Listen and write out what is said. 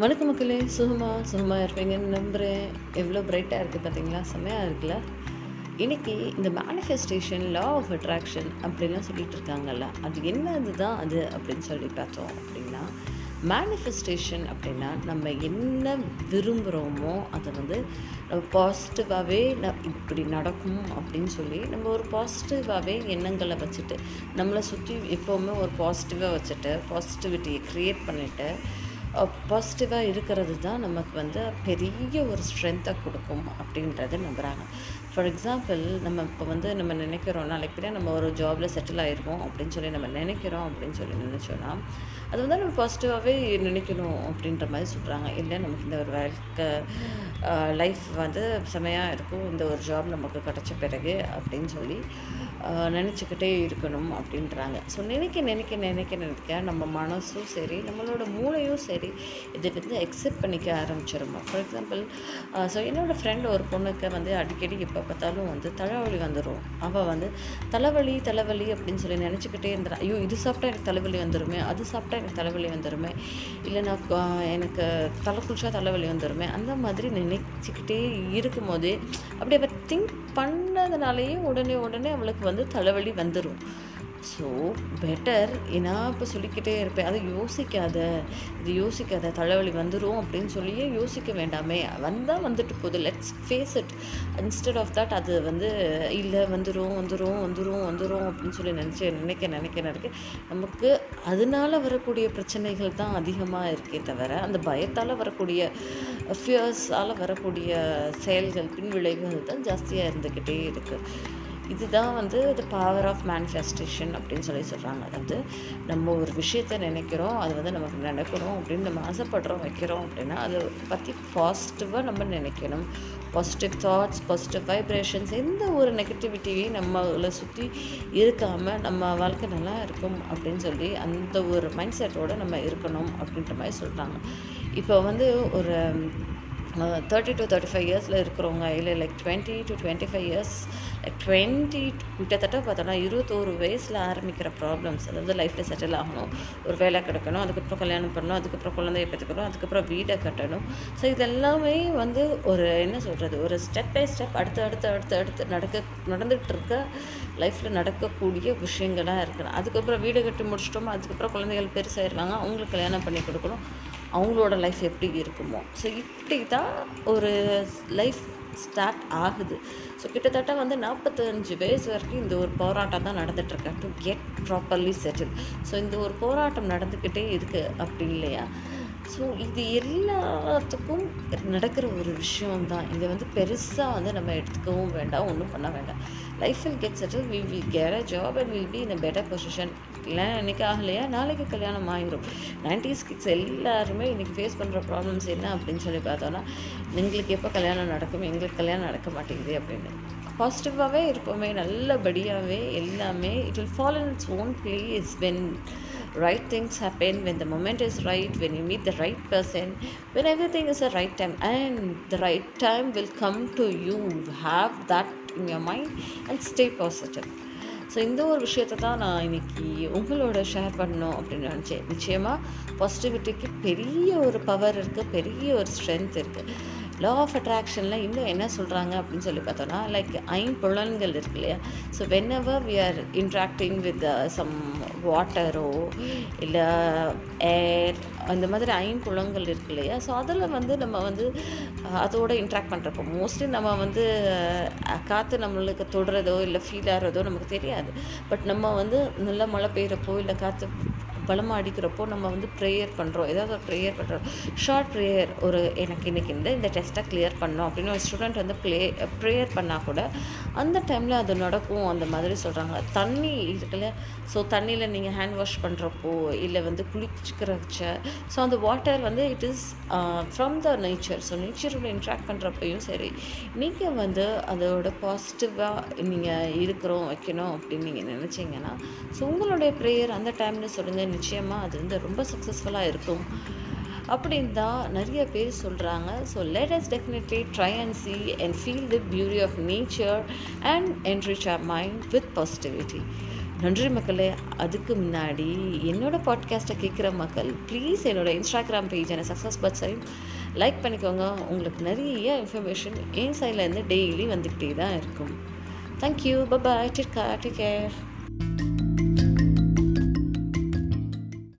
வணக்க மக்களே. சுகமாக சுகமாக இருப்பீங்கன்னு நம்புகிறேன் எவ்வளோ பிரைட்டாக இருக்குது பார்த்தீங்களா செம்மையாக இருக்குல்ல? இன்றைக்கி இந்த மேனிஃபெஸ்டேஷன் லா ஆஃப் அட்ராக்ஷன் அப்படிலாம் சொல்லிகிட்டு இருக்காங்கல்ல. அது என்னது தான் அது அப்படின்னு சொல்லி பார்த்தோம் அப்படின்னா மேனிஃபெஸ்டேஷன் அப்படின்னா நம்ம என்ன விரும்புகிறோமோ அதை வந்து நம்ம பாசிட்டிவாகவே ந இப்படி நடக்கும் அப்படின்னு சொல்லி நம்ம ஒரு பாசிட்டிவாகவே எண்ணங்களை வச்சுட்டு நம்மளை சுற்றி எப்போவுமே ஒரு பாசிட்டிவாக வச்சுட்டு பாசிட்டிவிட்டியை க்ரியேட் பண்ணிவிட்டு பாசிட்டிவாக இருக்கிறது தான் நமக்கு வந்து பெரிய ஒரு ஸ்ட்ரென்த்தை கொடுக்கும் அப்படின்றத நம்புகிறாங்க ஃபார் எக்ஸாம்பிள் நம்ம இப்போ வந்து நம்ம நினைக்கிறோம் நாளைக்கு பின்னாடி நம்ம ஒரு ஜாபில் செட்டில் ஆகிருக்கோம் அப்படின்னு சொல்லி நம்ம நினைக்கிறோம் அப்படின்னு சொல்லி நினச்சோன்னா அது வந்து நம்ம பாசிட்டிவாகவே நினைக்கணும் அப்படின்ற மாதிரி சொல்கிறாங்க இல்லை நமக்கு இந்த ஒரு வாழ்க்கை லைஃப் வந்து செமையாக இருக்கும். இந்த ஒரு ஜாப் நமக்கு கிடச்ச பிறகு அப்படின்னு சொல்லி நினச்சிக்கிட்டே இருக்கணும் அப்படின்றாங்க. ஸோ நினைக்க நினைக்க நினைக்க நினைக்க நம்ம மனசும் சரி நம்மளோட மூளையும் சரி இதை வந்து எக்ஸெப்ட் பண்ணிக்க ஆரம்பிச்சிருமா. ஃபார் எக்ஸாம்பிள் ஸோ என்னோடய ஃப்ரெண்ட் ஒரு பொண்ணுக்கு வந்து அடிக்கடி எப்போ பார்த்தாலும் வந்து தலைவலி வந்துடும் அவள் வந்து தலைவலி தலைவலி அப்படின்னு சொல்லி நினச்சிக்கிட்டே இருந்தா ஐயோ இது சாப்பிட்டா எனக்கு தலைவலி வந்துருமே அது சாப்பிட்டா எனக்கு தலைவலி வந்துருமே இல்லை நான் எனக்கு தலை குளிச்சா தலைவலி வந்துருமே அந்த மாதிரி நினைச்சிக்கிட்டே இருக்கும்போது அப்படியே திங்க் பண்ணதுனாலேயே உடனே உடனே அவளுக்கு வந்து தலைவலி வந்துடும் ஸோ பெட்டர் ஏன்னா இப்போ சொல்லிக்கிட்டே இருப்பேன். அதை யோசிக்காத இது யோசிக்காத தலைவலி வந்துடும் அப்படின்னு சொல்லியே யோசிக்க வேண்டாமே. வந்தால் வந்துட்டு போகுது. Let's face it instead of that அது வந்து இல்லை வந்துடும் வந்துடும் வந்துடும் வந்துடும் அப்படின்னு சொல்லி நினச்சி நினைக்க நினைக்க நினைக்க நமக்கு அதனால வரக்கூடிய பிரச்சனைகள் தான் அதிகமாக இருக்கே தவிர அந்த பயத்தால் வரக்கூடிய ஃபியர்ஸால் வரக்கூடிய செயல்கள் பின்விளைவுகள் தான் ஜாஸ்தியாக இருந்துக்கிட்டே இருக்குது இதுதான் வந்து த பவர் ஆஃப் மேனிஃபெஸ்டேஷன் அப்படின்னு சொல்லி சொல்கிறாங்க அதாவது நம்ம ஒரு விஷயத்த நினைக்கிறோம் அது வந்து நமக்கு நடக்கணும் அப்படின்னு நம்ம ஆசைப்படுறோம் வைக்கிறோம் அப்படின்னா அதை பற்றி பாசிட்டிவாக நம்ம நினைக்கணும். பாசிட்டிவ் தாட்ஸ் பாசிட்டிவ் வைப்ரேஷன்ஸ் எந்த ஒரு நெகட்டிவிட்டியும் நம்மளை சுற்றி இருக்காமல் நம்ம வாழ்க்கை நல்லா இருக்கும் அப்படின்னு சொல்லி அந்த ஒரு மைண்ட் செட்டோடு நம்ம இருக்கணும் அப்படின்ற மாதிரி சொல்கிறாங்க இப்போ வந்து ஒரு தேர்ட்டி டு தேர்ட்டி ஃபைவ் இயர்ஸில் இருக்கிறவங்க இல்லை like twenty to twenty five years twenty கிட்டத்தட்ட பார்த்தோன்னா இருபத்தோரு வயசில் ஆரம்பிக்கிற ப்ராப்ளம்ஸ் அதாவது லைஃப்பில் செட்டில் ஆகணும் ஒரு வேலை கிடைக்கணும் அதுக்கப்புறம் கல்யாணம் பண்ணணும் அதுக்கப்புறம் குழந்தைய பெற்றுக்கணும் அதுக்கப்புறம் வீடை கட்டணும். ஸோ இதெல்லாமே வந்து ஒரு என்ன சொல்கிறது ஒரு ஸ்டெப் பை ஸ்டெப் அடுத்து அடுத்து அடுத்து அடுத்து நடக்க நடந்துகிட்டு இருக்க லைஃப்பில் நடக்கக்கூடிய விஷயங்களாக இருக்கணும். அதுக்கப்புறம் வீடு கட்டி முடிச்சிட்டோமோ அதுக்கப்புறம் குழந்தைகள் பெருசாகிடுவாங்க அவங்களுக்கு கல்யாணம் பண்ணி கொடுக்கணும். அவங்களோட லைஃப் எப்படி இருக்குமோ. ஸோ இப்படி தான் ஒரு லைஃப் ஸ்டார்ட் ஆகுது. ஸோ கிட்டத்தட்ட வந்து நான் நாற்பத்தஞ்சு வயசு வரைக்கும் இந்த ஒரு போராட்டம் தான் நடந்துகிட்ருக்கு to get properly settle so இந்த ஒரு போராட்டம் நடந்துக்கிட்டே இருக்குது அப்படி இல்லையா? ஸோ இது எல்லாத்துக்கும் நடக்கிற ஒரு விஷயம் தான். இதை வந்து பெருசாக வந்து நம்ம எடுத்துக்கவும் வேண்டாம் ஒன்றும் பண்ண வேண்டாம். Life will get settle we will get a job and will be in a better position இல்லை இன்றைக்கி ஆகலையா? நாளைக்கு கல்யாணம் ஆகிரும் நைன்டிஸ் கிட்ஸ் எல்லாருமே இன்றைக்கி ஃபேஸ் பண்ணுற ப்ராப்ளம்ஸ் என்ன அப்படின்னு சொல்லி பார்த்தோன்னா எங்களுக்கு எப்போ கல்யாணம் நடக்கும் எங்களுக்கு கல்யாணம் நடக்க மாட்டேங்குது அப்படின்னு. பாசிட்டிவாகவே இருப்போமே நல்லபடியாகவே எல்லாமே it will follow in its own place when right things happen when the moment is right when you meet the right person when everything is the right time and the right time will come to you have that in your mind and stay positive so இந்த ஒரு விஷயத்தை தான் நான் இன்னைக்கு உங்களோட share பண்ணணும் அப்படின்னு நினச்சேன் நிச்சயமாக பாசிட்டிவிட்டிக்கு பெரிய ஒரு பவர் இருக்குது பெரிய ஒரு ஸ்ட்ரென்த் இருக்குது லா ஆஃப் அட்ராக்ஷனில் இன்னும் என்ன சொல்கிறாங்க அப்படின்னு சொல்லி பார்த்தோன்னா லைக் ஐம்புலன்கள் இருக்கு இல்லையா? So whenever we are interacting with some வாட்டரோ இல்லை ஏர் அந்த மாதிரி ஐம்புலங்கள் இருக்கு இல்லையா? ஸோ அதில் வந்து நம்ம வந்து uh, அதோட இன்ட்ராக்ட் பண்ணுறப்போ மோஸ்ட்லி நம்ம வந்து uh, காற்று நம்மளுக்கு தொடுறதோ இல்லை ஃபீல் ஆகிறதோ நமக்கு தெரியாது. பட் நம்ம வந்து நல்ல மழை பெய்கிறப்போ இல்லை காற்று பலமாக அடிக்கிறப்போ நம்ம வந்து ப்ரேயர் பண்ணுறோம் ஏதாவது ஒரு ப்ரேயர் பண்ணுறோம் ஷார்ட் ப்ரேயர் ஒரு எனக்கு இன்றைக்கி இந்த இந்த டெஸ்ட்டை கிளியர் பண்ணோம் அப்படின்னு ஒரு ஸ்டூடெண்ட் வந்து ப்ளே ப்ரேயர் பண்ணால் கூட அந்த டைமில் அது நடக்கும். அந்த மாதிரி சொல்கிறாங்க தண்ணி இருக்குல்ல. ஸோ தண்ணியில் நீங்கள் ஹேண்ட் வாஷ் பண்ணுறப்போ இல்லை வந்து குளிச்சுக்கிறச்ச ஸோ அந்த வாட்டர் வந்து it is from the nature so நேச்சரோட interact பண்ணுறப்பையும் சரி நீங்கள் வந்து அதோட பாசிட்டிவாக நீங்கள் இருக்கிறோம் வைக்கணும் அப்படின்னு நீங்கள் நினச்சிங்கன்னா ஸோ உங்களுடைய ப்ரேயர் அந்த டைமில் சொல்லுங்கள் நிச்சயமாக அது வந்து ரொம்ப சக்ஸஸ்ஃபுல்லாக இருக்கும். அப்படின்னு தான் நிறைய பேர் சொல்கிறாங்க so let us definitely try and see and feel the beauty of nature and enrich our mind with positivity நன்றி மக்களே. அதுக்கு முன்னாடி என்னோடய பாட்காஸ்ட்டை கேட்குற மக்கள் ப்ளீஸ் என்னோட இன்ஸ்டாகிராம் பேஜ் என்ன சக்ஸஸ் பட்ஸையும் லைக் பண்ணிக்கோங்க. உங்களுக்கு நிறைய இன்ஃபர்மேஷன் என் சைட்லேருந்து டெய்லி வந்துக்கிட்டே தான் இருக்கும். Thank you bye bye take care